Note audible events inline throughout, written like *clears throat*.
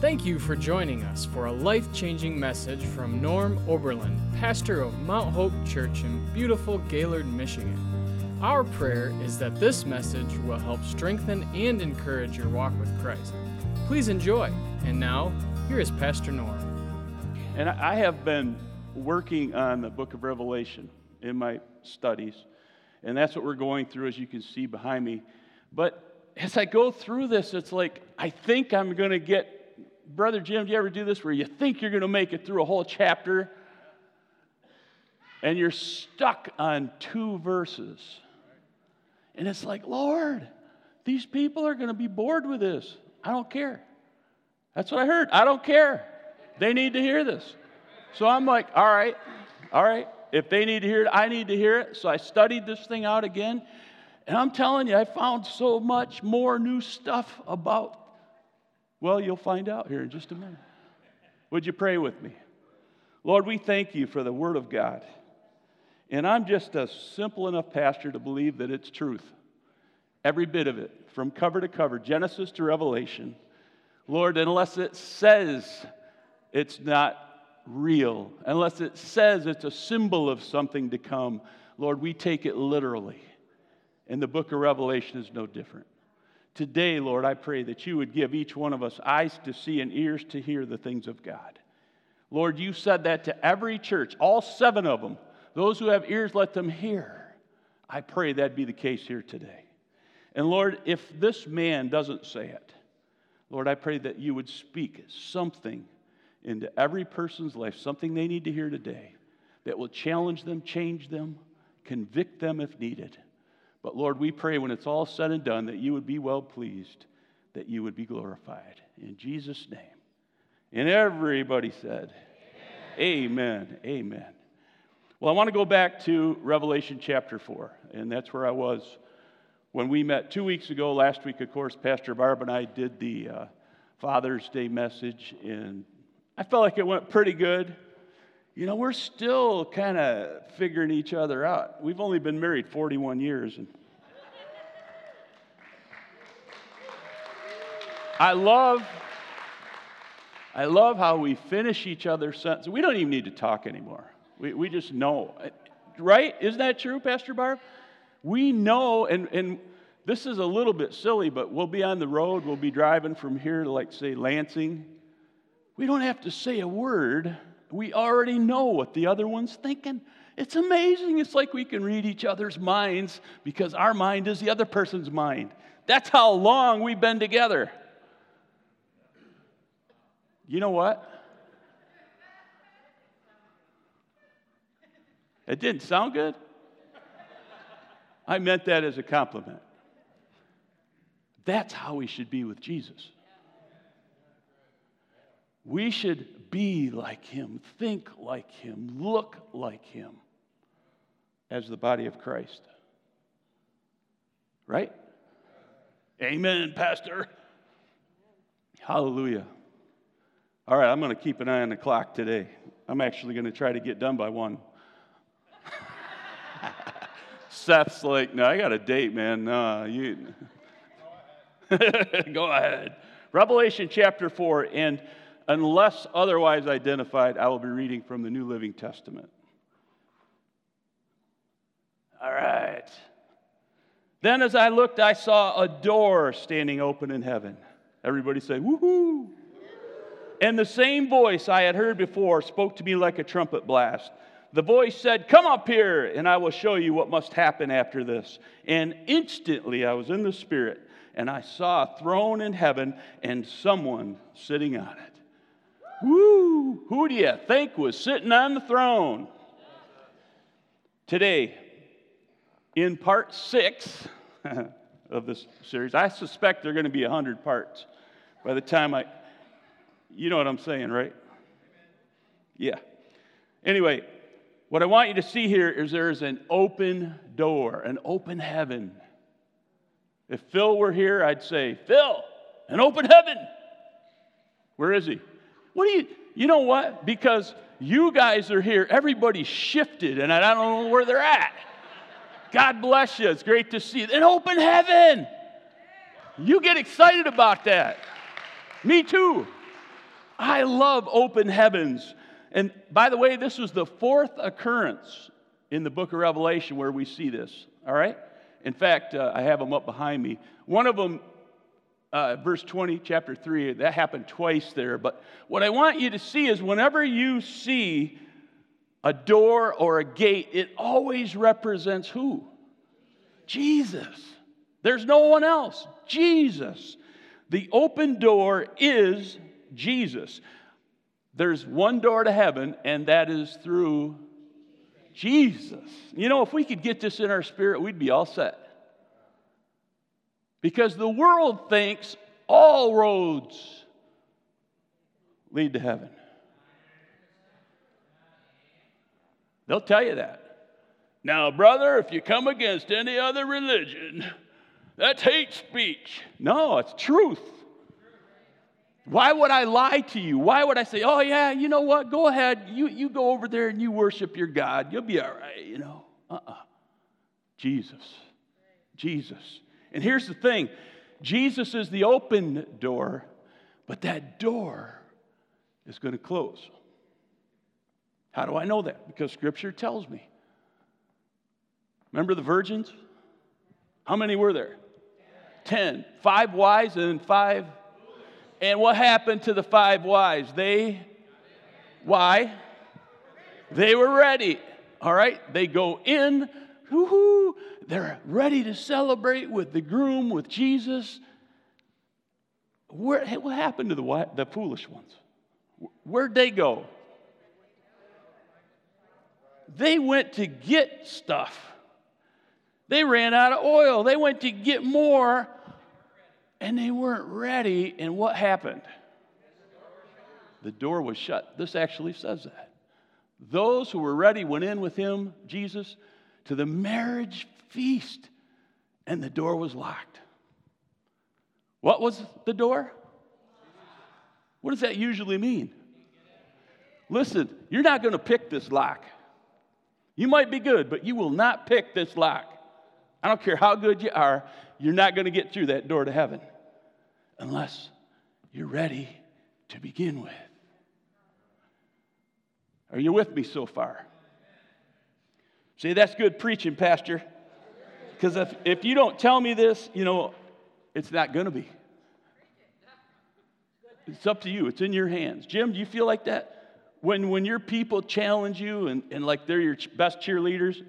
Thank you for joining us for a life changing message from Norm Oberlin, pastor of Mount Hope Church in beautiful Gaylord, Michigan. Our prayer is that this message will help strengthen and encourage your walk with Christ. Please enjoy. And now, here is Pastor Norm. And I have been working on the book of Revelation in my studies, and that's what we're going through, as you can see behind me. But as I go through this, it's like I think I'm going to get Brother Jim, do you ever do this where you think you're going to make it through a whole chapter and you're stuck on two verses? And it's like, Lord, these people are going to be bored with this. I don't care. That's what I heard. I don't care. They need to hear this. So I'm like, all right, all right. If they need to hear it, I need to hear it. So I studied this thing out again. And I'm telling you, I found so much more new stuff about well, you'll find out here in just a minute. Would you pray with me? Lord, we thank you for the Word of God. And I'm just a simple enough pastor to believe that it's truth. Every bit of it, from cover to cover, Genesis to Revelation. Lord, unless it says it's not real, unless it says it's a symbol of something to come, Lord, we take it literally. And the book of Revelation is no different. Today, Lord, I pray that you would give each one of us eyes to see and ears to hear the things of God. Lord, you said that to every church, all seven of them. Those who have ears, let them hear. I pray that be the case here today. And Lord, if this man doesn't say it, Lord, I pray that you would speak something into every person's life, something they need to hear today that will challenge them, change them, convict them if needed. But Lord, we pray when it's all said and done that you would be well pleased, that you would be glorified. In Jesus' name. And everybody said, Amen. Amen. Amen. Well, I want to go back to Revelation chapter 4, and that's where I was when we met two weeks ago. Last week, of course, Pastor Barb and I did the uh, Father's Day message, and I felt like it went pretty good you know, we're still kind of figuring each other out. We've only been married 41 years. And I love, I love how we finish each other's sentences. We don't even need to talk anymore. We, we just know. Right? Isn't that true, Pastor Barb? We know, and, and this is a little bit silly, but we'll be on the road. We'll be driving from here to, like, say, Lansing. We don't have to say a word we already know what the other one's thinking. It's amazing. It's like we can read each other's minds because our mind is the other person's mind. That's how long we've been together. You know what? It didn't sound good. I meant that as a compliment. That's how we should be with Jesus. We should be like him, think like him, look like him as the body of Christ. Right? Amen, Pastor. Hallelujah. All right, I'm going to keep an eye on the clock today. I'm actually going to try to get done by one. *laughs* Seth's like, no, I got a date, man. No, you. *laughs* Go ahead. Revelation chapter 4. And Unless otherwise identified, I will be reading from the New Living Testament. All right. Then as I looked, I saw a door standing open in heaven. Everybody say, woohoo! And the same voice I had heard before spoke to me like a trumpet blast. The voice said, Come up here, and I will show you what must happen after this. And instantly I was in the Spirit, and I saw a throne in heaven and someone sitting on it. Woo! Who do you think was sitting on the throne? Today, in part six *laughs* of this series, I suspect there are going to be 100 parts by the time I. You know what I'm saying, right? Yeah. Anyway, what I want you to see here is there's an open door, an open heaven. If Phil were here, I'd say, Phil, an open heaven. Where is he? What do you, you know what? Because you guys are here, everybody shifted, and I don't know where they're at. God bless you. It's great to see you. In open heaven. You get excited about that. Me too. I love open heavens. And by the way, this was the fourth occurrence in the book of Revelation where we see this, all right? In fact, uh, I have them up behind me. One of them, uh, verse 20, chapter 3, that happened twice there. But what I want you to see is whenever you see a door or a gate, it always represents who? Jesus. There's no one else. Jesus. The open door is Jesus. There's one door to heaven, and that is through Jesus. You know, if we could get this in our spirit, we'd be all set. Because the world thinks all roads lead to heaven. They'll tell you that. Now, brother, if you come against any other religion, that's hate speech. No, it's truth. Why would I lie to you? Why would I say, oh, yeah, you know what? Go ahead. You, you go over there and you worship your God. You'll be all right, you know. Uh uh-uh. uh Jesus. Jesus. And here's the thing Jesus is the open door, but that door is going to close. How do I know that? Because Scripture tells me. Remember the virgins? How many were there? Ten. Five wise and five and what happened to the five wise? They, why? They were ready. All right? They go in, whoo they're ready to celebrate with the groom, with Jesus. Where, what happened to the, the foolish ones? Where'd they go? They went to get stuff. They ran out of oil. They went to get more and they weren't ready. And what happened? The door was shut. This actually says that. Those who were ready went in with him, Jesus, to the marriage feast, and the door was locked. What was the door? What does that usually mean? Listen, you're not going to pick this lock. You might be good, but you will not pick this lock. I don't care how good you are, you're not going to get through that door to heaven unless you're ready to begin with. Are you with me so far? See, that's good preaching, Pastor. Because if, if you don't tell me this, you know, it's not going to be. It's up to you, it's in your hands. Jim, do you feel like that? When, when your people challenge you and, and like they're your best cheerleaders,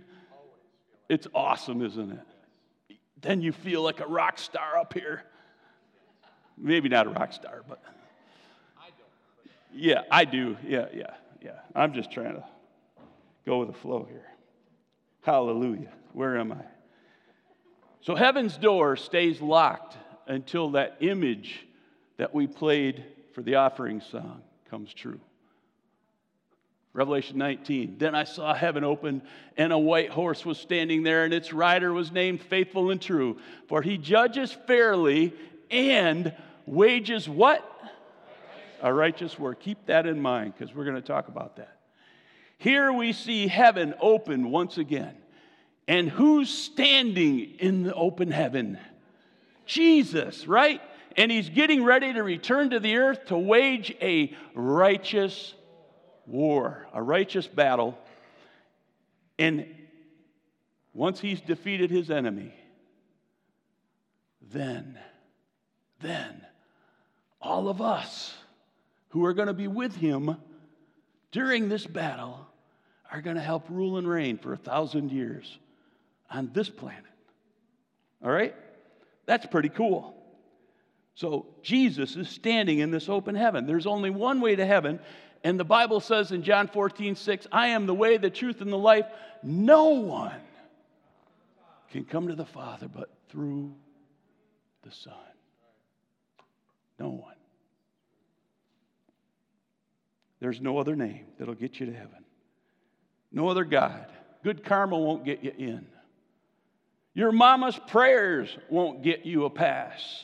it's awesome, isn't it? Then you feel like a rock star up here. Maybe not a rock star, but. Yeah, I do. Yeah, yeah, yeah. I'm just trying to go with the flow here. Hallelujah. Where am I? So heaven's door stays locked until that image that we played for the offering song comes true. Revelation 19. Then I saw heaven open, and a white horse was standing there, and its rider was named Faithful and True. For he judges fairly and wages what? A righteous work. Keep that in mind because we're going to talk about that. Here we see heaven open once again. And who's standing in the open heaven? Jesus, right? And he's getting ready to return to the earth to wage a righteous war, a righteous battle. And once he's defeated his enemy, then, then, all of us who are going to be with him during this battle are going to help rule and reign for a thousand years on this planet. All right? That's pretty cool. So Jesus is standing in this open heaven. There's only one way to heaven, and the Bible says in John 14, 6, I am the way, the truth, and the life. No one can come to the Father but through the Son. No one. There's no other name that'll get you to heaven. No other God. Good karma won't get you in. Your mama's prayers won't get you a pass.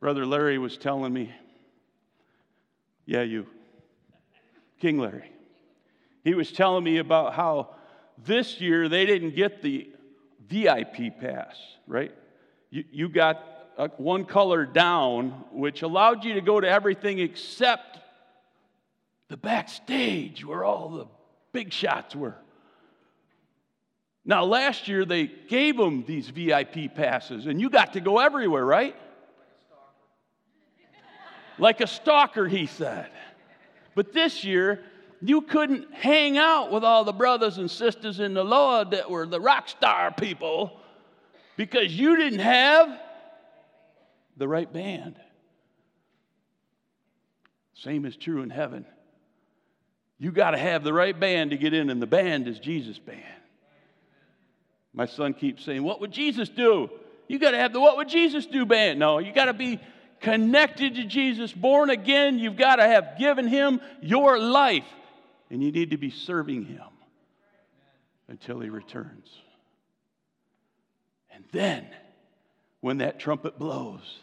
Brother Larry was telling me yeah, you. King Larry. He was telling me about how this year they didn't get the VIP pass, right? You, you got uh, one color down, which allowed you to go to everything except the backstage where all the big shots were. Now, last year they gave them these VIP passes, and you got to go everywhere, right? Like a stalker, he said. But this year, you couldn't hang out with all the brothers and sisters in the Lord that were the rock star people because you didn't have the right band. Same is true in heaven. You got to have the right band to get in, and the band is Jesus' band. My son keeps saying, What would Jesus do? You got to have the What Would Jesus Do band. No, you got to be connected to Jesus, born again. You've got to have given him your life, and you need to be serving him until he returns. And then, when that trumpet blows,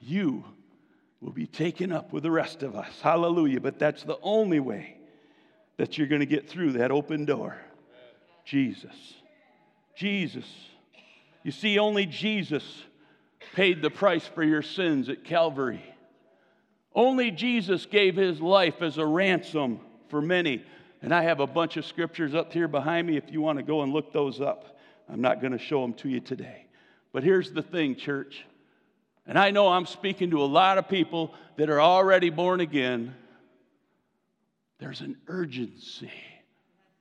you will be taken up with the rest of us. Hallelujah. But that's the only way that you're going to get through that open door. Jesus. Jesus. You see, only Jesus paid the price for your sins at Calvary. Only Jesus gave his life as a ransom for many. And I have a bunch of scriptures up here behind me if you want to go and look those up. I'm not going to show them to you today. But here's the thing, church. And I know I'm speaking to a lot of people that are already born again. There's an urgency.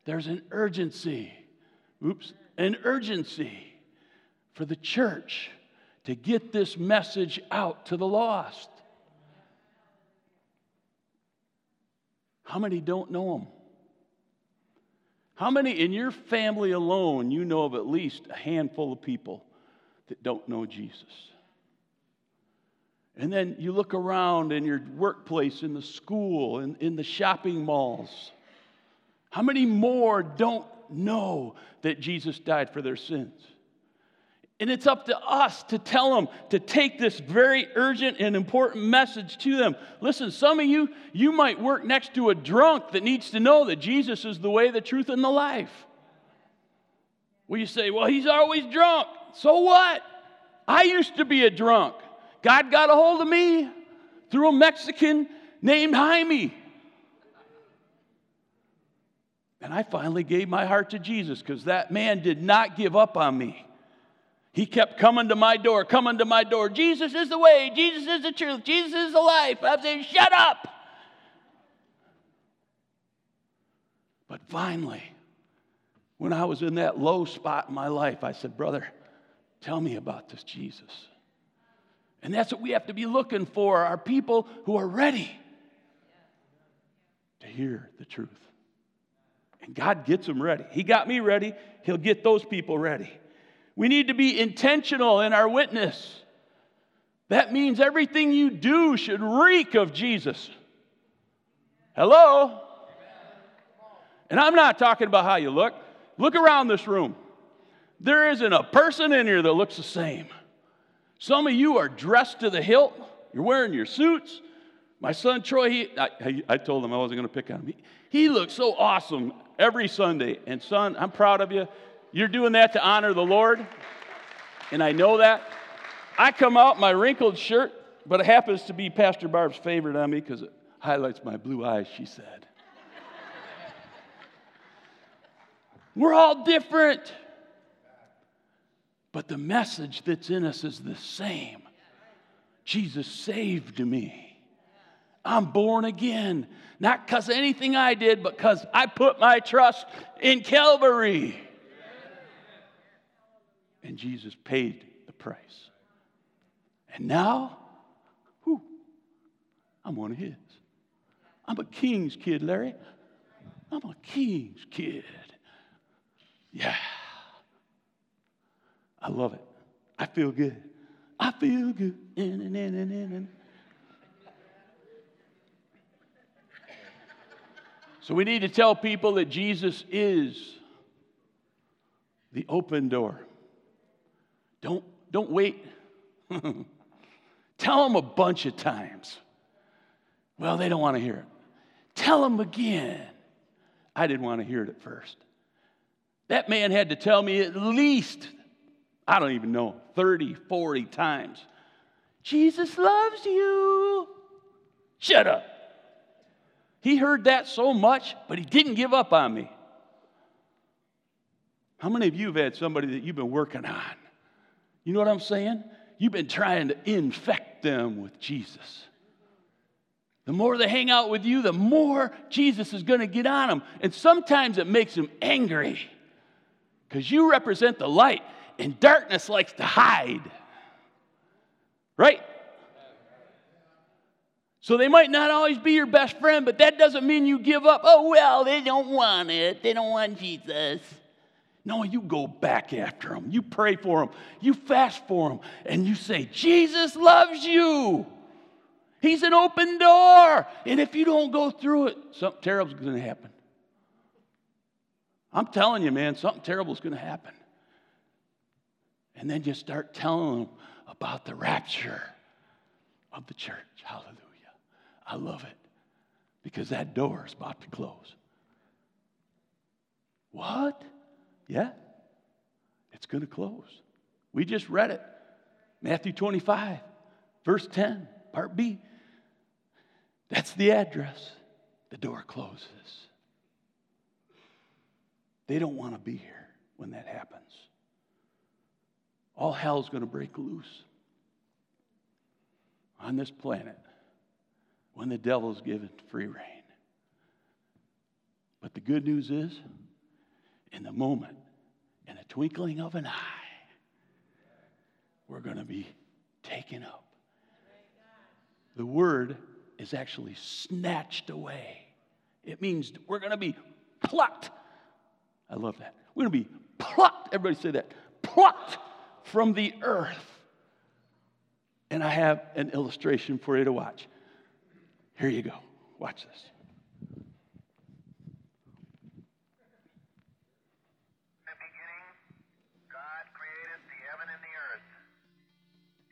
There's an urgency. Oops, an urgency for the church to get this message out to the lost. How many don't know him? How many in your family alone you know of at least a handful of people that don't know Jesus? And then you look around in your workplace, in the school, in, in the shopping malls. How many more don't know that Jesus died for their sins? And it's up to us to tell them to take this very urgent and important message to them. Listen, some of you, you might work next to a drunk that needs to know that Jesus is the way, the truth, and the life. Well, you say, well, he's always drunk. So what? I used to be a drunk. God got a hold of me through a Mexican named Jaime. And I finally gave my heart to Jesus because that man did not give up on me. He kept coming to my door, coming to my door. Jesus is the way, Jesus is the truth, Jesus is the life. I'm saying, shut up. But finally, when I was in that low spot in my life, I said, Brother, tell me about this Jesus. And that's what we have to be looking for are people who are ready to hear the truth. And God gets them ready. He got me ready, He'll get those people ready. We need to be intentional in our witness. That means everything you do should reek of Jesus. Hello? And I'm not talking about how you look. Look around this room. There isn't a person in here that looks the same. Some of you are dressed to the hilt. You're wearing your suits. My son Troy, he, I, I told him I wasn't going to pick on him. He, he looks so awesome every Sunday. And son, I'm proud of you. You're doing that to honor the Lord, and I know that. I come out my wrinkled shirt, but it happens to be Pastor Barb's favorite on me because it highlights my blue eyes, she said. We're all different, but the message that's in us is the same. Jesus saved me. I'm born again, not because of anything I did, but because I put my trust in Calvary. And Jesus paid the price. And now, whew, I'm one of his. I'm a king's kid, Larry. I'm a king's kid. Yeah. I love it. I feel good. I feel good. So we need to tell people that Jesus is the open door. Don't, don't wait. *laughs* Tell them a bunch of times. Well, they don't want to hear it. Tell them again. I didn't want to hear it at first. That man had to tell me at least, I don't even know, 30, 40 times Jesus loves you. Shut up. He heard that so much, but he didn't give up on me. How many of you have had somebody that you've been working on? You know what I'm saying? You've been trying to infect them with Jesus. The more they hang out with you, the more Jesus is going to get on them. And sometimes it makes them angry because you represent the light, and darkness likes to hide. Right? So they might not always be your best friend, but that doesn't mean you give up. Oh, well, they don't want it. They don't want Jesus. No, you go back after them. You pray for them. You fast for them. And you say, Jesus loves you. He's an open door. And if you don't go through it, something terrible is going to happen. I'm telling you, man, something terrible is going to happen. And then you start telling them about the rapture of the church. Hallelujah. I love it because that door is about to close. What? Yeah, it's going to close. We just read it. Matthew 25, verse 10, part B. That's the address. The door closes. They don't want to be here when that happens. All hell's going to break loose on this planet when the devil's given free rein. But the good news is, in the moment, in a twinkling of an eye, we're going to be taken up. The word is actually snatched away. It means we're going to be plucked. I love that. We're going to be plucked. Everybody say that. Plucked from the earth. And I have an illustration for you to watch. Here you go. Watch this. In the beginning, God created the heaven and the earth.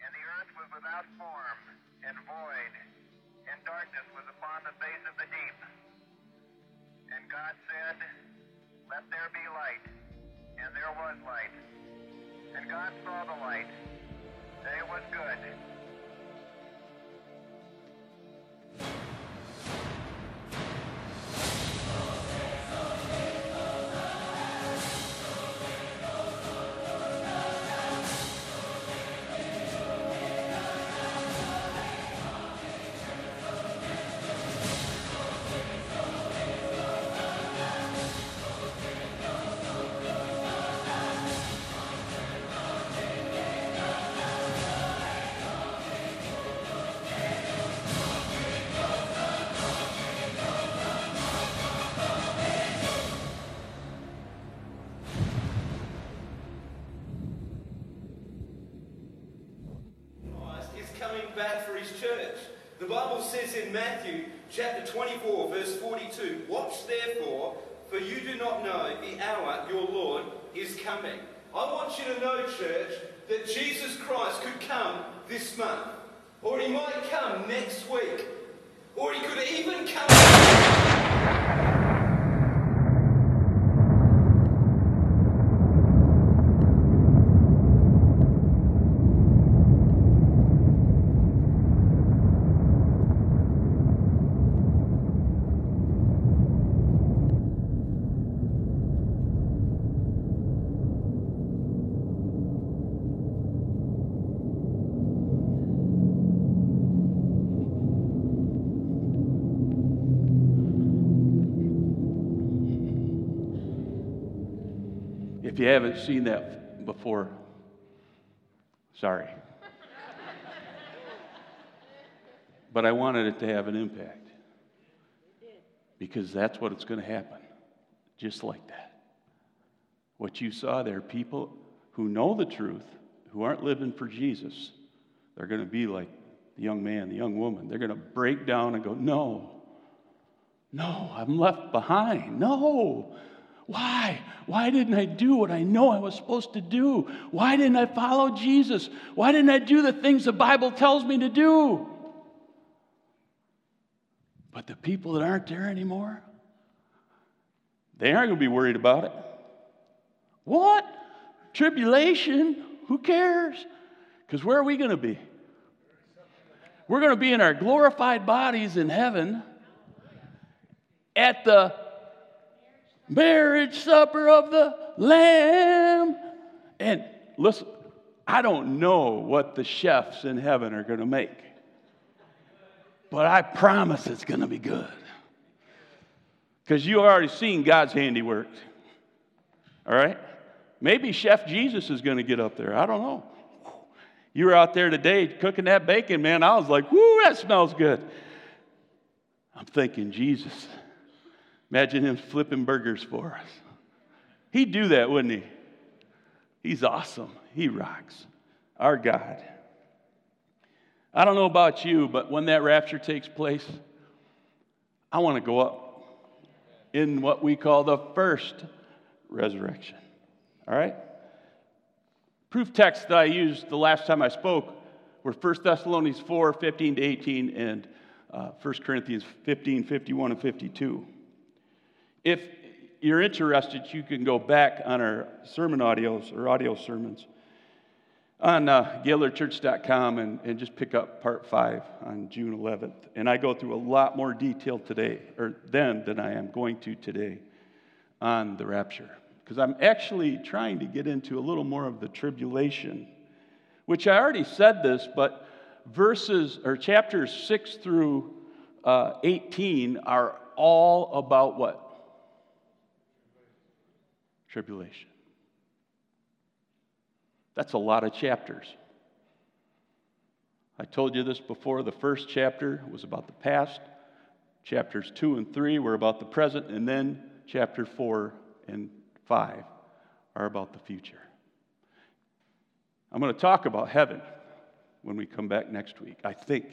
And the earth was without form and void, and darkness was upon the face of the deep. And God said, Let there be light. And there was light. And God saw the light, that it was good. Yeah. Not know the hour your Lord is coming. I want you to know, church, that Jesus Christ could come this month, or he might come next week, or he could even come. If you haven't seen that before, sorry. but I wanted it to have an impact because that's what it's going to happen, just like that. What you saw there, people who know the truth, who aren't living for Jesus, they're going to be like the young man, the young woman. They're going to break down and go, No, no, I'm left behind. No, why? Why didn't I do what I know I was supposed to do? Why didn't I follow Jesus? Why didn't I do the things the Bible tells me to do? But the people that aren't there anymore, they aren't going to be worried about it. What? Tribulation? Who cares? Because where are we going to be? We're going to be in our glorified bodies in heaven at the marriage supper of the Lamb. And listen, I don't know what the chefs in heaven are going to make, but I promise it's going to be good. Because you already seen God's handiwork. All right? Maybe Chef Jesus is going to get up there. I don't know. You were out there today cooking that bacon, man. I was like, whoo, that smells good. I'm thinking, Jesus, imagine him flipping burgers for us. He'd do that, wouldn't he? He's awesome. He rocks. Our God. I don't know about you, but when that rapture takes place, I want to go up in what we call the first resurrection. All right? Proof texts that I used the last time I spoke were 1 Thessalonians 4 15 to 18 and uh, 1 Corinthians 15 51 and 52. If you're interested, you can go back on our sermon audios or audio sermons on uh, GaylordChurch.com and, and just pick up part five on June 11th. And I go through a lot more detail today, or then, than I am going to today on the rapture because I'm actually trying to get into a little more of the tribulation, which I already said this, but verses or chapters 6 through uh, 18 are all about what? Tribulation. That's a lot of chapters. I told you this before. The first chapter was about the past, chapters 2 and 3 were about the present, and then chapter 4 and five are about the future. I'm going to talk about heaven when we come back next week. I think.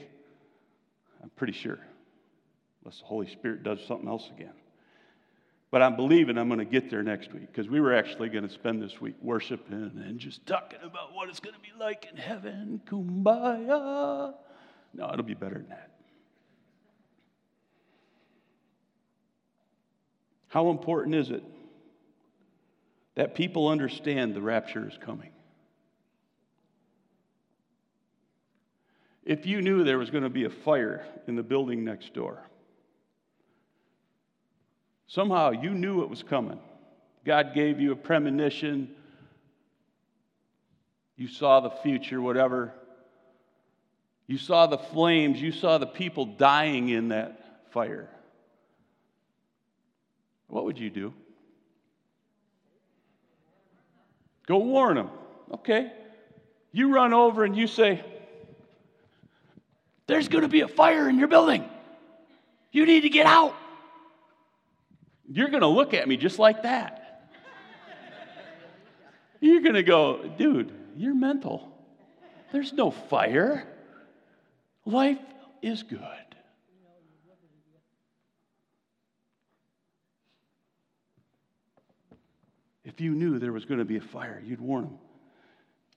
I'm pretty sure. Unless the Holy Spirit does something else again. But I'm believing I'm going to get there next week because we were actually going to spend this week worshiping and just talking about what it's going to be like in heaven. Kumbaya. No, it'll be better than that. How important is it that people understand the rapture is coming. If you knew there was going to be a fire in the building next door, somehow you knew it was coming. God gave you a premonition, you saw the future, whatever. You saw the flames, you saw the people dying in that fire. What would you do? Go warn them. Okay. You run over and you say, There's going to be a fire in your building. You need to get out. You're going to look at me just like that. You're going to go, Dude, you're mental. There's no fire. Life is good. if you knew there was going to be a fire, you'd warn them.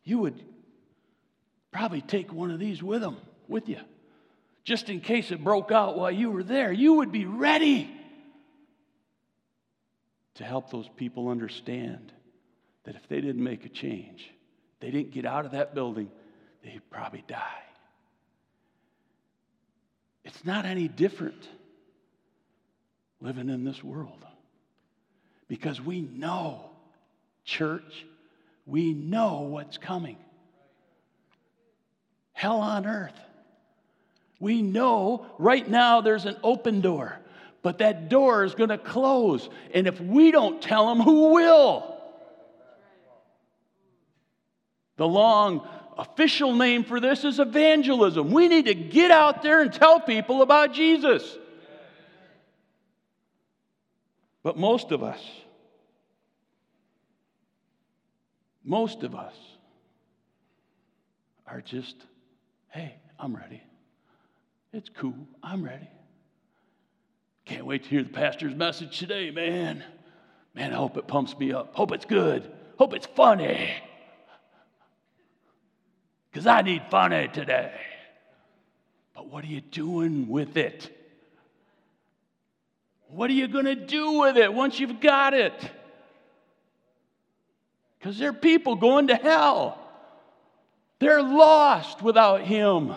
You would probably take one of these with them, with you, just in case it broke out while you were there. You would be ready to help those people understand that if they didn't make a change, they didn't get out of that building, they'd probably die. It's not any different living in this world because we know Church, we know what's coming. Hell on earth. We know right now there's an open door, but that door is going to close. And if we don't tell them, who will? The long official name for this is evangelism. We need to get out there and tell people about Jesus. But most of us, Most of us are just, hey, I'm ready. It's cool. I'm ready. Can't wait to hear the pastor's message today, man. Man, I hope it pumps me up. Hope it's good. Hope it's funny. Because I need funny today. But what are you doing with it? What are you going to do with it once you've got it? because there are people going to hell. They're lost without Him.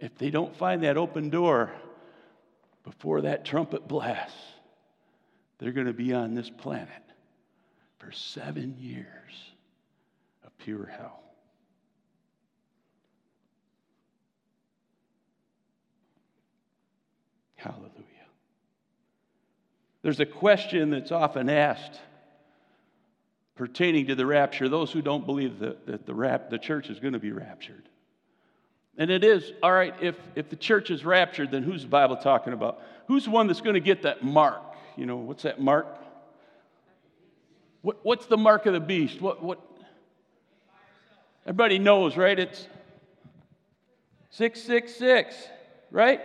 if they don't find that open door before that trumpet blasts, they're going to be on this planet for seven years of pure hell. Hallelujah. There's a question that's often asked pertaining to the rapture, those who don't believe that, that the, rap, the church is going to be raptured. And it is, all right, if, if the church is raptured, then who's the Bible talking about? Who's the one that's going to get that mark? You know, what's that mark? What, what's the mark of the beast? What, what? Everybody knows, right? It's 666, right?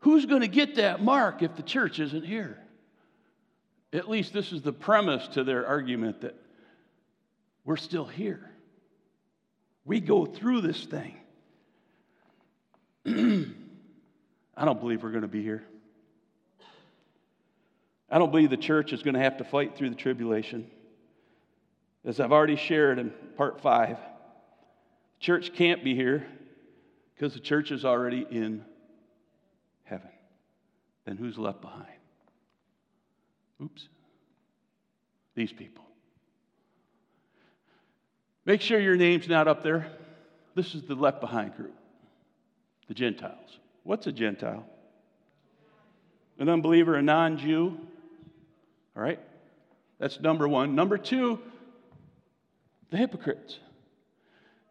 Who's going to get that mark if the church isn't here? At least this is the premise to their argument that we're still here. We go through this thing. *clears throat* I don't believe we're going to be here. I don't believe the church is going to have to fight through the tribulation. As I've already shared in part five, church can't be here because the church is already in heaven. Then who's left behind? Oops. These people. Make sure your name's not up there. This is the left behind group, the Gentiles. What's a Gentile? An unbeliever, a non Jew. All right? That's number one. Number two, the hypocrites.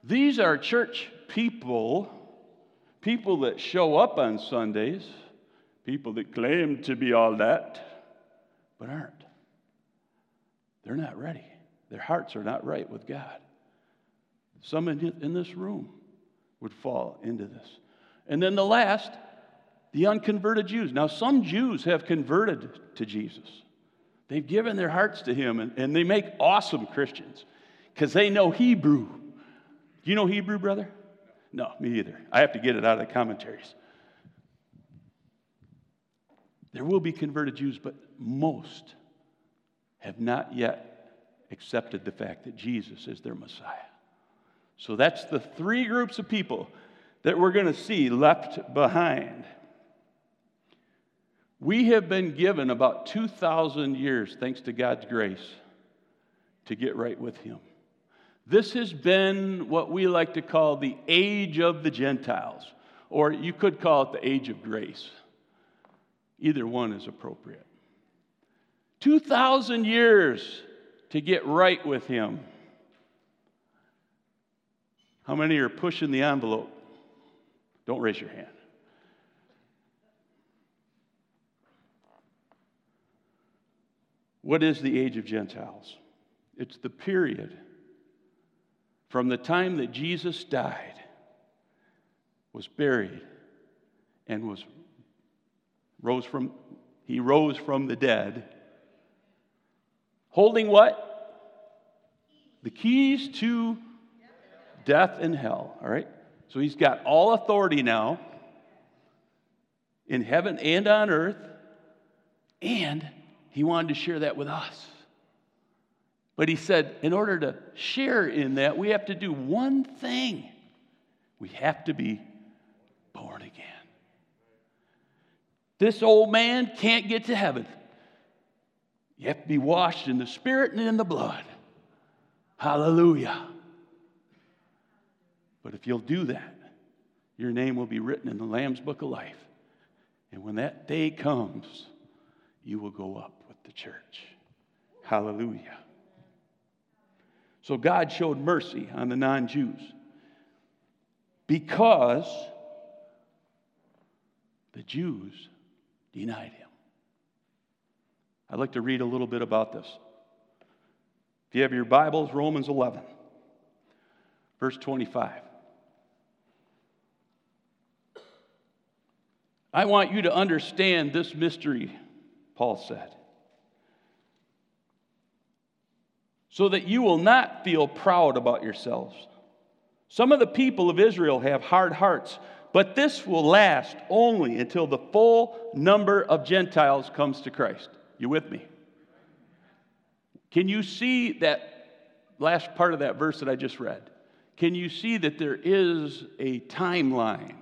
These are church people, people that show up on Sundays, people that claim to be all that, but aren't. They're not ready. Their hearts are not right with God. Some in, this room would fall into this. And then the last, the unconverted Jews. Now, some Jews have converted to Jesus. They've given their hearts to him, and, and they make awesome Christians because they know Hebrew. Do you know Hebrew, brother? No, me either. I have to get it out of the commentaries. There will be converted Jews, but most have not yet accepted the fact that Jesus is their Messiah. So that's the three groups of people that we're going to see left behind. We have been given about 2,000 years, thanks to God's grace, to get right with Him. This has been what we like to call the age of the Gentiles, or you could call it the age of grace. Either one is appropriate. 2,000 years to get right with Him. How many are pushing the envelope? Don't raise your hand. What is the age of Gentiles? It's the period from the time that Jesus died, was buried, and was rose from he rose from the dead holding what the keys to death and hell, all right? So he's got all authority now in heaven and on earth, and he wanted to share that with us. But he said, in order to share in that, we have to do one thing we have to be born again. This old man can't get to heaven. You have to be washed in the spirit and in the blood. Hallelujah. But if you'll do that, your name will be written in the Lamb's Book of Life. And when that day comes, you will go up with the church. Hallelujah. So God showed mercy on the non Jews because the Jews denied him. I'd like to read a little bit about this. If you have your Bibles, Romans 11, verse 25. I want you to understand this mystery, Paul said, so that you will not feel proud about yourselves. Some of the people of Israel have hard hearts, but this will last only until the full number of Gentiles comes to Christ. You with me? Can you see that last part of that verse that I just read? can you see that there is a timeline?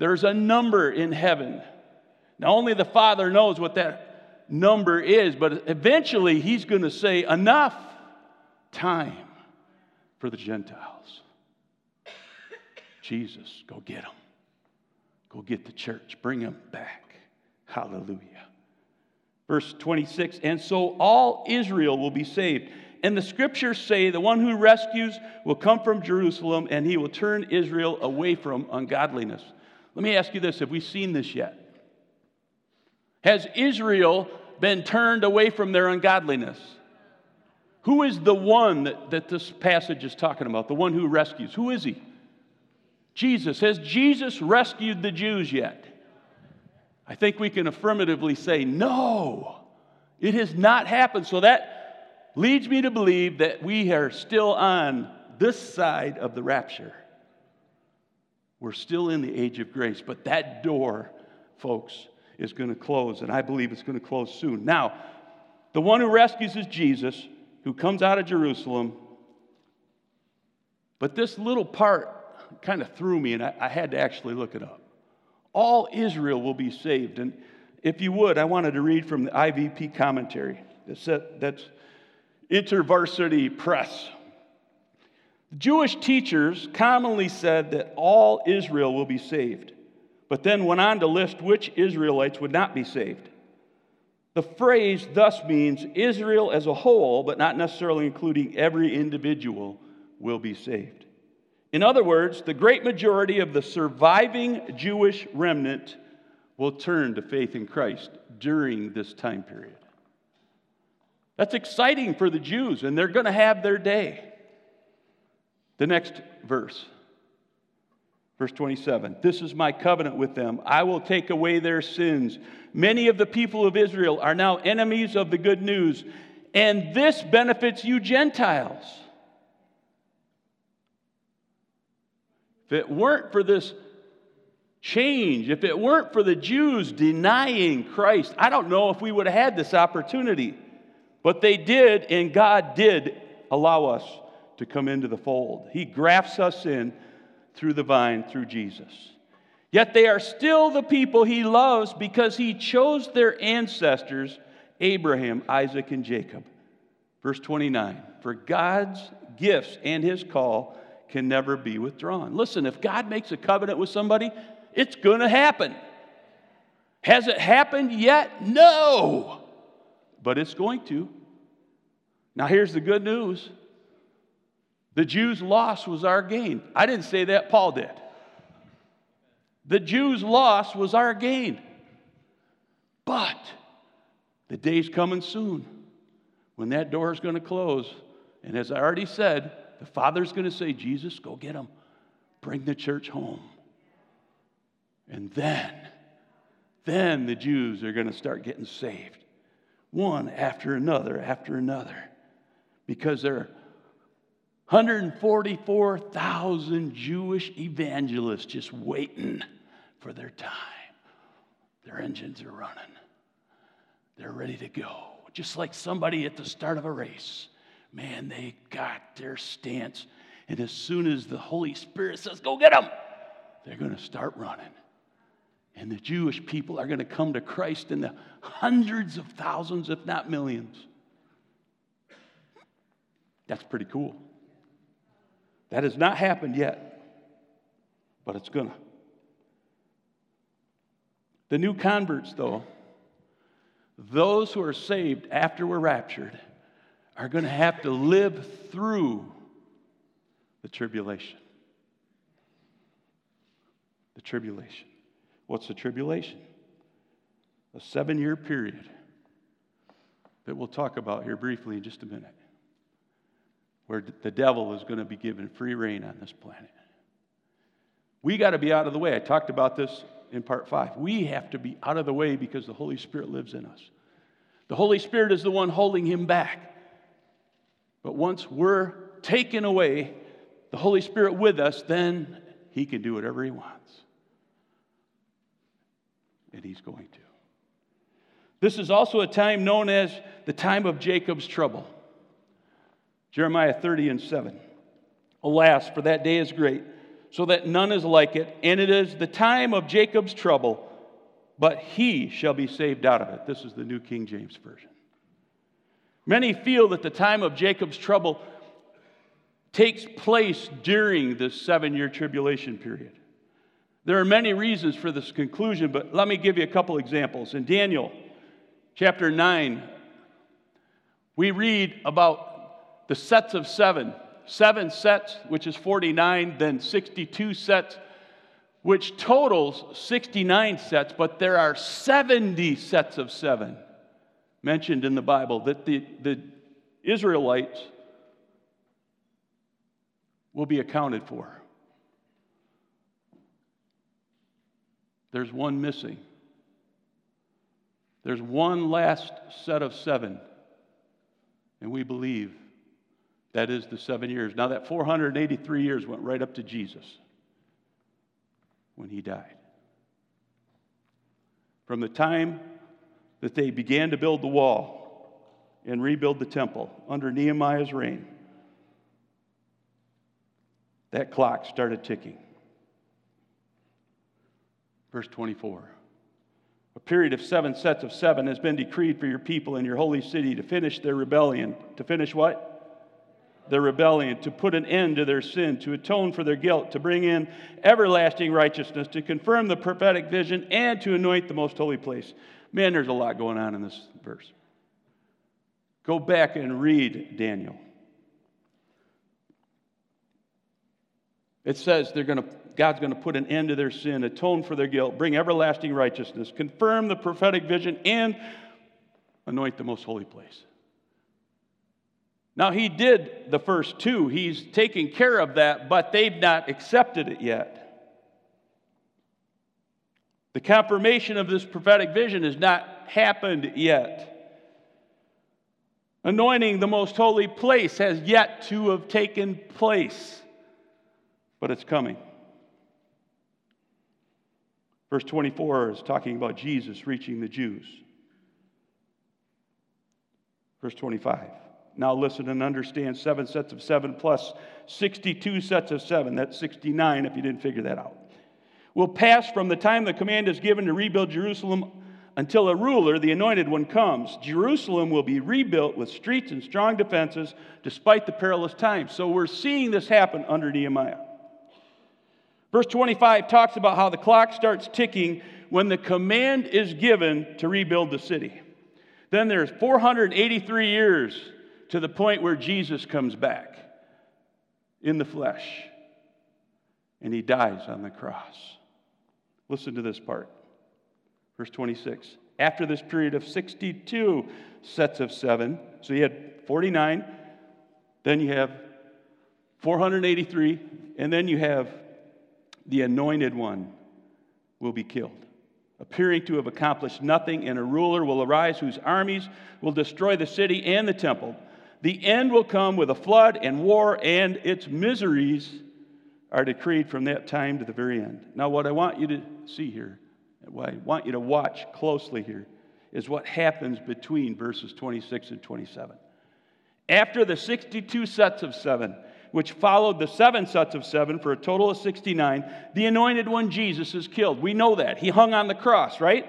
There's a number in heaven. Now, only the Father knows what that number is, but eventually He's going to say, enough time for the Gentiles. Jesus, go get them. Go get the church. Bring them back. Hallelujah. Verse 26 And so all Israel will be saved. And the scriptures say the one who rescues will come from Jerusalem and he will turn Israel away from ungodliness. Let me ask you this have we seen this yet? Has Israel been turned away from their ungodliness? Who is the one that, that this passage is talking about? The one who rescues. Who is he? Jesus. Has Jesus rescued the Jews yet? I think we can affirmatively say, no, it has not happened. So that leads me to believe that we are still on this side of the rapture. We're still in the age of grace, but that door, folks, is going to close, and I believe it's going to close soon. Now, the one who rescues is Jesus, who comes out of Jerusalem. But this little part kind of threw me, and I, I had to actually look it up. All Israel will be saved. And if you would, I wanted to read from the IVP commentary that's, that's InterVarsity Press. Jewish teachers commonly said that all Israel will be saved, but then went on to list which Israelites would not be saved. The phrase thus means Israel as a whole, but not necessarily including every individual, will be saved. In other words, the great majority of the surviving Jewish remnant will turn to faith in Christ during this time period. That's exciting for the Jews, and they're going to have their day. The next verse, verse 27 This is my covenant with them. I will take away their sins. Many of the people of Israel are now enemies of the good news, and this benefits you Gentiles. If it weren't for this change, if it weren't for the Jews denying Christ, I don't know if we would have had this opportunity. But they did, and God did allow us to come into the fold. He grafts us in through the vine, through Jesus. Yet they are still the people he loves because he chose their ancestors, Abraham, Isaac, and Jacob. Verse 29 For God's gifts and his call can never be withdrawn. Listen, if God makes a covenant with somebody, it's going to happen. Has it happened yet? No but it's going to. Now, here's the good news the Jews' loss was our gain. I didn't say that, Paul did. The Jews' loss was our gain. But the day's coming soon when that door is going to close. And as I already said, the Father's going to say, Jesus, go get them. Bring the church home. And then, then the Jews are going to start getting saved one after another after another because there are 144,000 Jewish evangelists just waiting for their time. Their engines are running, they're ready to go. Just like somebody at the start of a race. Man, they got their stance. And as soon as the Holy Spirit says, go get them, they're going to start running. And the Jewish people are going to come to Christ in the hundreds of thousands, if not millions. That's pretty cool. That has not happened yet, but it's to. The new converts, though, those who are saved after we're raptured, are to have to live through the tribulation. The tribulation. What's the tribulation? A seven year period that we'll talk about here briefly in just a minute, where the devil is going to be given free reign on this planet. We got to be out of the way. I talked about this in part five. We have to be out of the way because the Holy Spirit lives in us. The Holy Spirit is the one holding him back. But once we're taken away, the Holy Spirit with us, then he can do whatever he wants and he's going to. This is also a time known as the time of Jacob's trouble. Jeremiah 30 and 7. Alas, for that day is great, so that none is like it, and it is the time of Jacob's trouble, but he shall be saved out of it. This is the New King James Version. Many feel that the time of Jacob's trouble takes place during this seven year tribulation period. There are many reasons for this conclusion, but let me give you a couple examples. In Daniel chapter 9, we read about the sets of seven seven sets, which is 49, then 62 sets, which totals 69 sets, but there are 70 sets of seven mentioned in the Bible that the, the Israelites will be accounted for. There's one missing. There's one last set of seven, and we believe that is the seven years. Now, that 483 years went right up to Jesus when he died. From the time that they began to build the wall and rebuild the temple under Nehemiah's reign, that clock started ticking. Verse 24. A period of seven sets of seven has been decreed for your people in your holy city to finish their rebellion. To finish what? Their rebellion, to put an end to their sin, to atone for their guilt, to bring in everlasting righteousness, to confirm the prophetic vision, and to anoint the most holy place. Man, there's a lot going on in this verse. Go back and read Daniel. It says they're going to, God's going to put an end to their sin, atone for their guilt, bring everlasting righteousness, confirm the prophetic vision, and anoint the most holy place. Now, he did the first two, he's taking care of that, but they've not accepted it yet. The confirmation of this prophetic vision has not happened yet. Anointing the most holy place has yet to have taken place, but it's coming. Verse 24 is talking about Jesus reaching the Jews. Verse 25. Now listen and understand seven sets of seven plus 62 sets of seven. That's 69 if you didn't figure that out. Will pass from the time the command is given to rebuild Jerusalem until a ruler, the anointed one, comes. Jerusalem will be rebuilt with streets and strong defenses despite the perilous times. So we're seeing this happen under Nehemiah. Verse 25 talks about how the clock starts ticking when the command is given to rebuild the city. Then there's 483 years to the point where Jesus comes back in the flesh and he dies on the cross. Listen to this part. Verse 26. After this period of 62 sets of seven, so you had 49, then you have 483, and then you have the anointed one will be killed, appearing to have accomplished nothing, and a ruler will arise whose armies will destroy the city and the temple. The end will come with a flood and war, and its miseries are decreed from that time to the very end. Now, what I want you to see here, what I want you to watch closely here, is what happens between verses 26 and 27. After the 62 sets of seven, which followed the seven sets of seven for a total of 69, the anointed one, Jesus, is killed. We know that. He hung on the cross, right?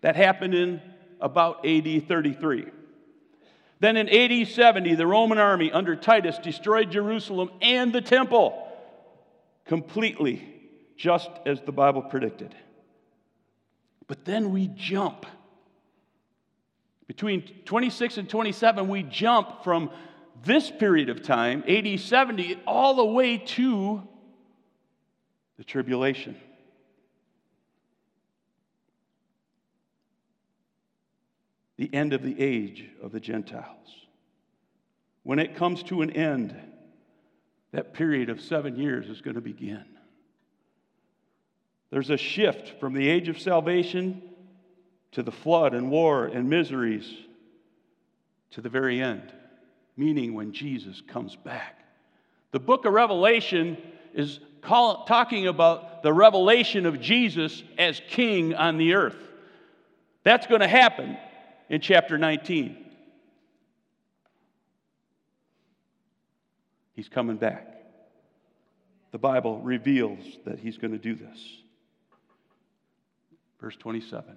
That happened in about AD 33. Then in AD 70, the Roman army under Titus destroyed Jerusalem and the temple completely, just as the Bible predicted. But then we jump. Between 26 and 27, we jump from this period of time, AD 70, all the way to the tribulation. The end of the age of the Gentiles. When it comes to an end, that period of seven years is going to begin. There's a shift from the age of salvation to the flood and war and miseries to the very end, meaning when Jesus comes back. The book of Revelation is call, talking about the revelation of Jesus as king on the earth. That's going to happen in chapter 19. He's coming back. The Bible reveals that he's going to do this. Verse 27.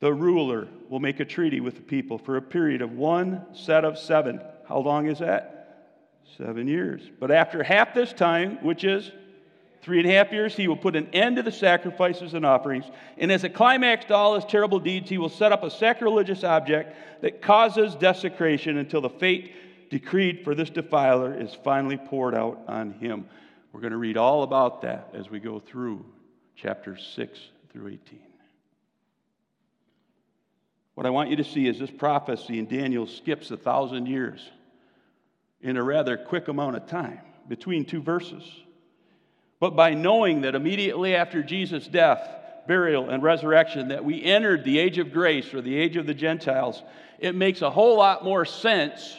The ruler will make a treaty with the people for a period of one set of seven. How long is that? Seven years. But after half this time, which is three and a half years, he will put an end to the sacrifices and offerings. And as a climax to all his terrible deeds, he will set up a sacrilegious object that causes desecration until the fate decreed for this defiler is finally poured out on him. We're going to read all about that as we go through chapters 6 through 18. What I want you to see is this prophecy in Daniel skips a thousand years in a rather quick amount of time between two verses. But by knowing that immediately after Jesus' death, burial, and resurrection, that we entered the age of grace or the age of the Gentiles, it makes a whole lot more sense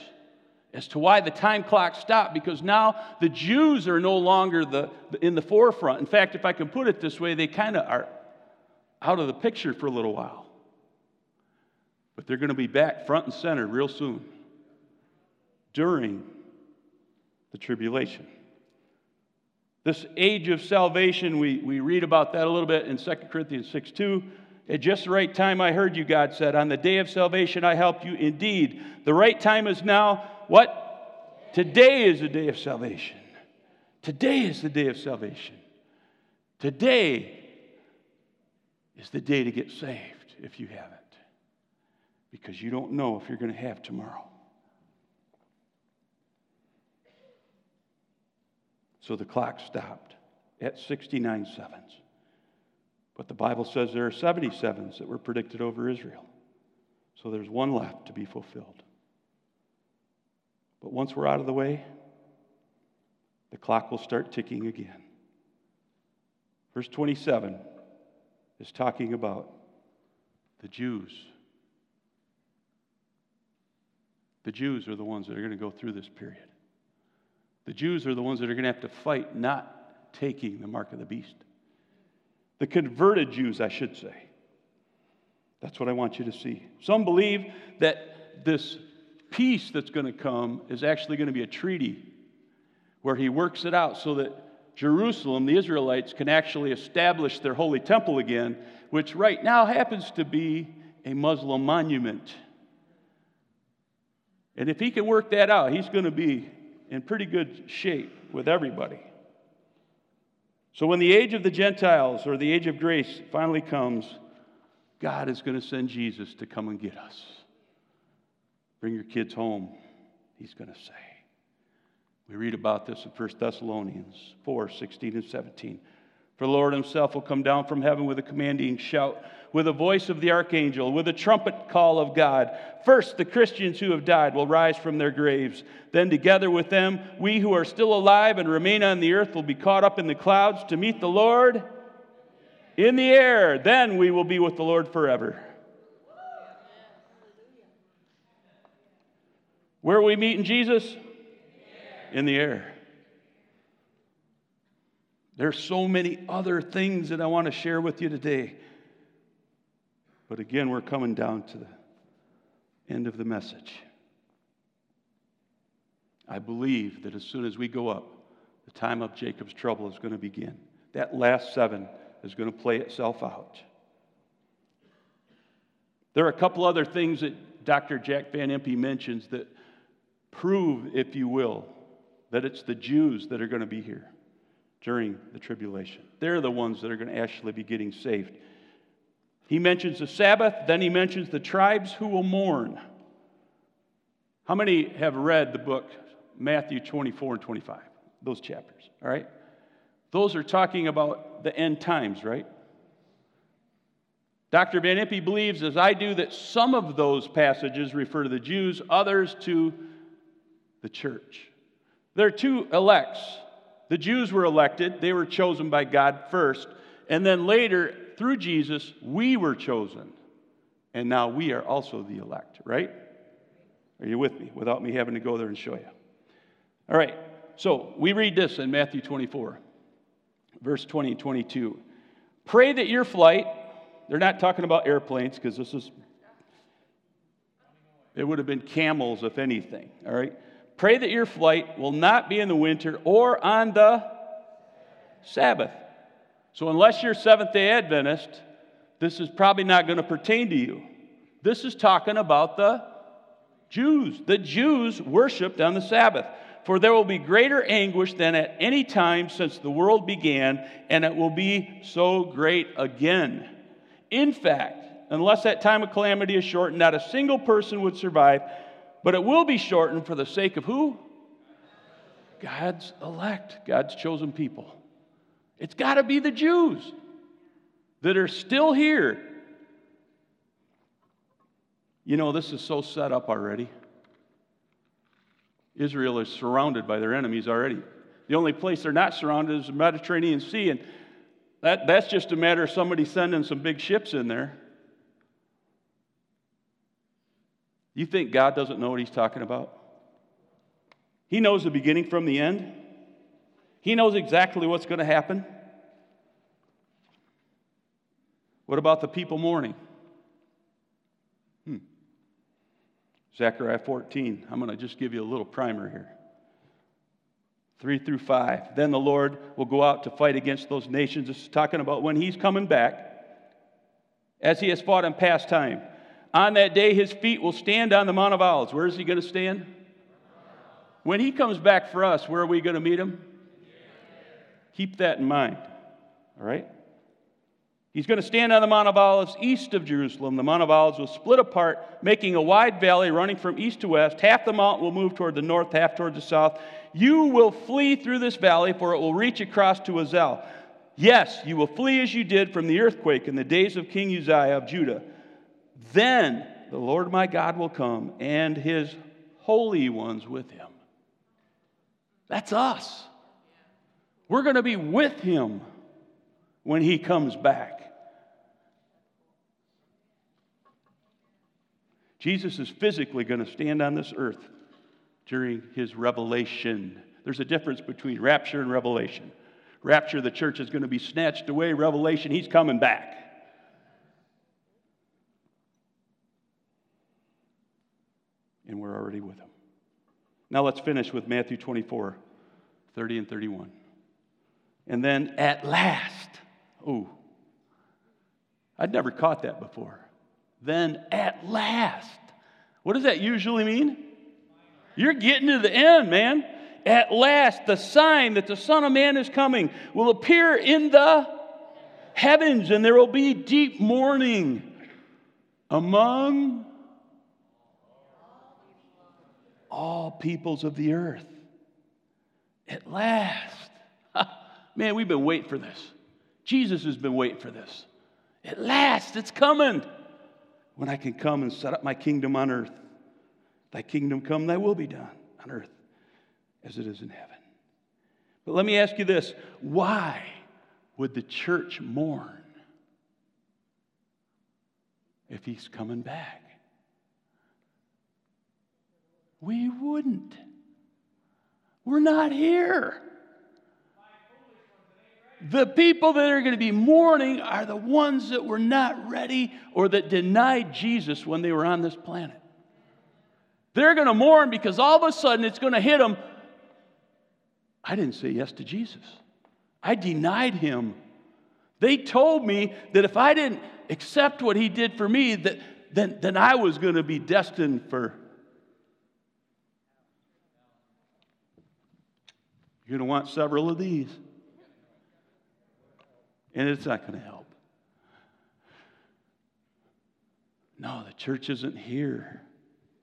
as to why the time clock stopped because now the Jews are no longer the, in the forefront. In fact, if I can put it this way, they kind of are out of the picture for a little while. But they're going to be back front and center real soon during the tribulation. This age of salvation, we, we read about that a little bit in 2 Corinthians 6 2. At just the right time, I heard you, God said, On the day of salvation, I helped you. Indeed, the right time is now. What? Today is the day of salvation. Today is the day of salvation. Today is the day to get saved if you haven't, because you don't know if you're going to have tomorrow. So the clock stopped at 69 sevens. But the Bible says there are 77s that were predicted over Israel. So there's one left to be fulfilled. But once we're out of the way, the clock will start ticking again. Verse 27 is talking about the Jews. The Jews are the ones that are going to go through this period. The Jews are the ones that are going to have to fight not taking the mark of the beast. The converted Jews, I should say. That's what I want you to see. Some believe that this peace that's going to come is actually going to be a treaty where he works it out so that Jerusalem, the Israelites, can actually establish their holy temple again, which right now happens to be a Muslim monument. And if he can work that out, he's going to be in pretty good shape with everybody. So when the age of the Gentiles or the age of grace finally comes, God is going to send Jesus to come and get us. Bring your kids home, he's going to say. We read about this in 1 Thessalonians 4 16 and 17. For the Lord himself will come down from heaven with a commanding shout, with a voice of the archangel, with a trumpet call of God. First, the Christians who have died will rise from their graves. Then, together with them, we who are still alive and remain on the earth will be caught up in the clouds to meet the Lord in the air. Then we will be with the Lord forever. Where are we meeting Jesus? In the air. There's so many other things that I want to share with you today. But again, we're coming down to the end of the message. I believe that as soon as we go up, the time of Jacob's trouble is going to begin. That last seven is going to play itself out. There are a couple other things that Dr. Jack Van Impe mentions that prove, if you will, that it's the Jews that are going to be here during the tribulation. They're the ones that are going to actually be getting saved. He mentions the Sabbath, then he mentions the tribes who will mourn. How many have read the book Matthew 24 and 25? Those chapters, all right? Those are talking about the end times, right? Dr. Van Impe believes, as I do, that some of those passages refer to the Jews, others to the church. There are two elects. The Jews were elected, they were chosen by God first. And then later, through Jesus, we were chosen. And now we are also the elect, right? Are you with me without me having to go there and show you? All right, so we read this in Matthew 24, verse 20 and 22. Pray that your flight, they're not talking about airplanes because this is, it would have been camels if anything, all right? Pray that your flight will not be in the winter or on the Sabbath. So, unless you're Seventh day Adventist, this is probably not going to pertain to you. This is talking about the Jews. The Jews worshiped on the Sabbath. For there will be greater anguish than at any time since the world began, and it will be so great again. In fact, unless that time of calamity is shortened, not a single person would survive, but it will be shortened for the sake of who? God's elect, God's chosen people. It's got to be the Jews that are still here. You know, this is so set up already. Israel is surrounded by their enemies already. The only place they're not surrounded is the Mediterranean Sea, and that, that's just a matter of somebody sending some big ships in there. You think God doesn't know what He's talking about? He knows the beginning from the end. He knows exactly what's going to happen. What about the people mourning? Hmm. Zechariah 14. I'm going to just give you a little primer here. 3 through 5. Then the Lord will go out to fight against those nations. This is talking about when he's coming back, as he has fought in past time. On that day, his feet will stand on the Mount of Olives. Where is he going to stand? When he comes back for us, where are we going to meet him? Keep that in mind. All right? He's going to stand on the Mount of Olives east of Jerusalem. The Mount of Olives will split apart, making a wide valley running from east to west. Half the mountain will move toward the north, half toward the south. You will flee through this valley, for it will reach across to Azel. Yes, you will flee as you did from the earthquake in the days of King Uzziah of Judah. Then the Lord my God will come, and his holy ones with him. That's us. We're going to be with him when he comes back. Jesus is physically going to stand on this earth during his revelation. There's a difference between rapture and revelation. Rapture, the church is going to be snatched away. Revelation, he's coming back. And we're already with him. Now let's finish with Matthew 24 30 and 31. And then at last, oh, I'd never caught that before then at last. What does that usually mean? You're getting to the end, man. At last, the sign that the Son of Man is coming will appear in the heavens, and there will be deep mourning among all peoples of the earth. At last. Man, we've been waiting for this. Jesus has been waiting for this. At last, it's coming when I can come and set up my kingdom on earth. Thy kingdom come, thy will be done on earth as it is in heaven. But let me ask you this why would the church mourn if he's coming back? We wouldn't. We're not here. The people that are going to be mourning are the ones that were not ready or that denied Jesus when they were on this planet. They're going to mourn because all of a sudden it's going to hit them. I didn't say yes to Jesus, I denied him. They told me that if I didn't accept what he did for me, that, then, then I was going to be destined for. You're going to want several of these and it's not going to help. No, the church isn't here.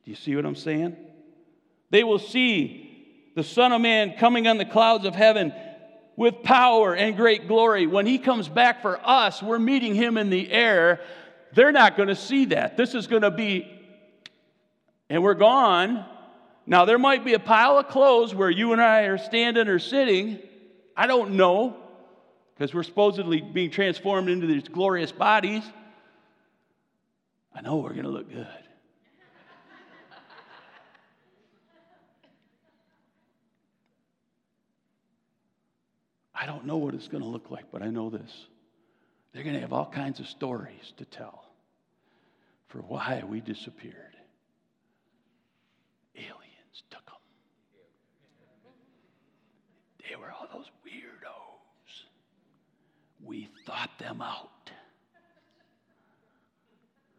Do you see what I'm saying? They will see the Son of Man coming on the clouds of heaven with power and great glory. When he comes back for us, we're meeting him in the air. They're not going to see that. This is going to be, and we're gone. Now, there might be a pile of clothes where you and I are standing or sitting. I don't know because we're supposedly being transformed into these glorious bodies. I know we're going to look good. I don't know what it's going to look like, but I know this. They're going to have all kinds of stories to tell for why we disappeared. Aliens took them. They were. We thought them out.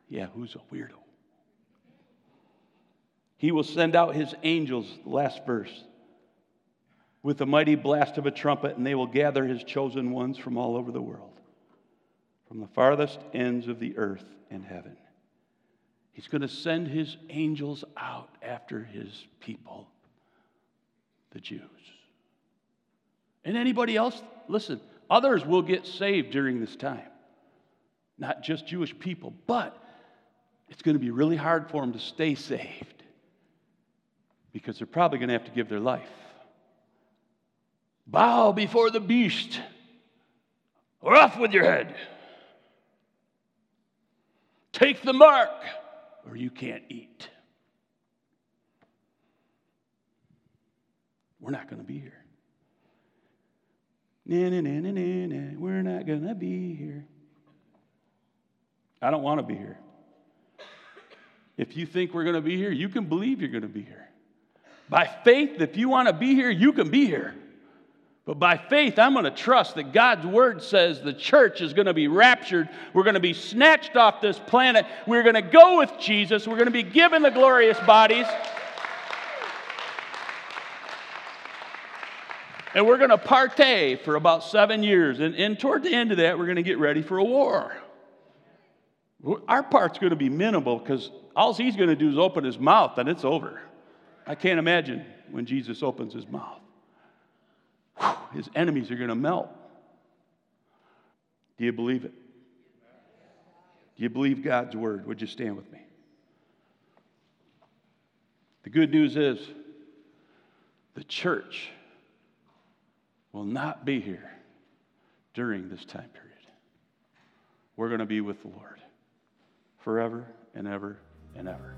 Yeah, who's a weirdo? He will send out his angels, last verse, with the mighty blast of a trumpet, and they will gather his chosen ones from all over the world, from the farthest ends of the earth and heaven. He's going to send his angels out after his people, the Jews. And anybody else, listen, others will get saved during this time. Not just Jewish people, but it's going to be really hard for them to stay saved because they're probably going to have to give their life. Bow before the beast, or off with your head. Take the mark, or you can't eat. We're not going to be here. Na, na, na, na, na. We're not to be here. I don't want to be here. If you think we're to be here, you can believe you're to be here. By faith, if you want to be here, you can be here. But by faith, I'm going to trust that God's word says the church is going to be raptured. We're going to be snatched off this planet. We're going to go with Jesus. We're going to be given the glorious bodies. And we're going to partay for about seven years. And, and toward the end of that, we're going to get ready for a war. Our part's going to be minimal because all he's going to do is open his mouth and it's over. I can't imagine when Jesus opens his mouth. Whew, his enemies are going to melt. Do you believe it? Do you believe God's word? Would you stand with me? The good news is the church will not be here during this time period. We're going to be with the Lord forever and ever and ever.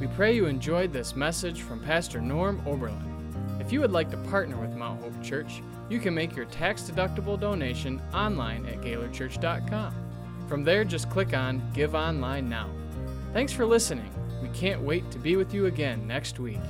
We pray you enjoyed this message from Pastor Norm Oberlin. If you would like to partner with Mount Hope Church, you can make your tax deductible donation online at GaylorChurch.com. From there, just click on Give Online Now. Thanks for listening. We can't wait to be with you again next week.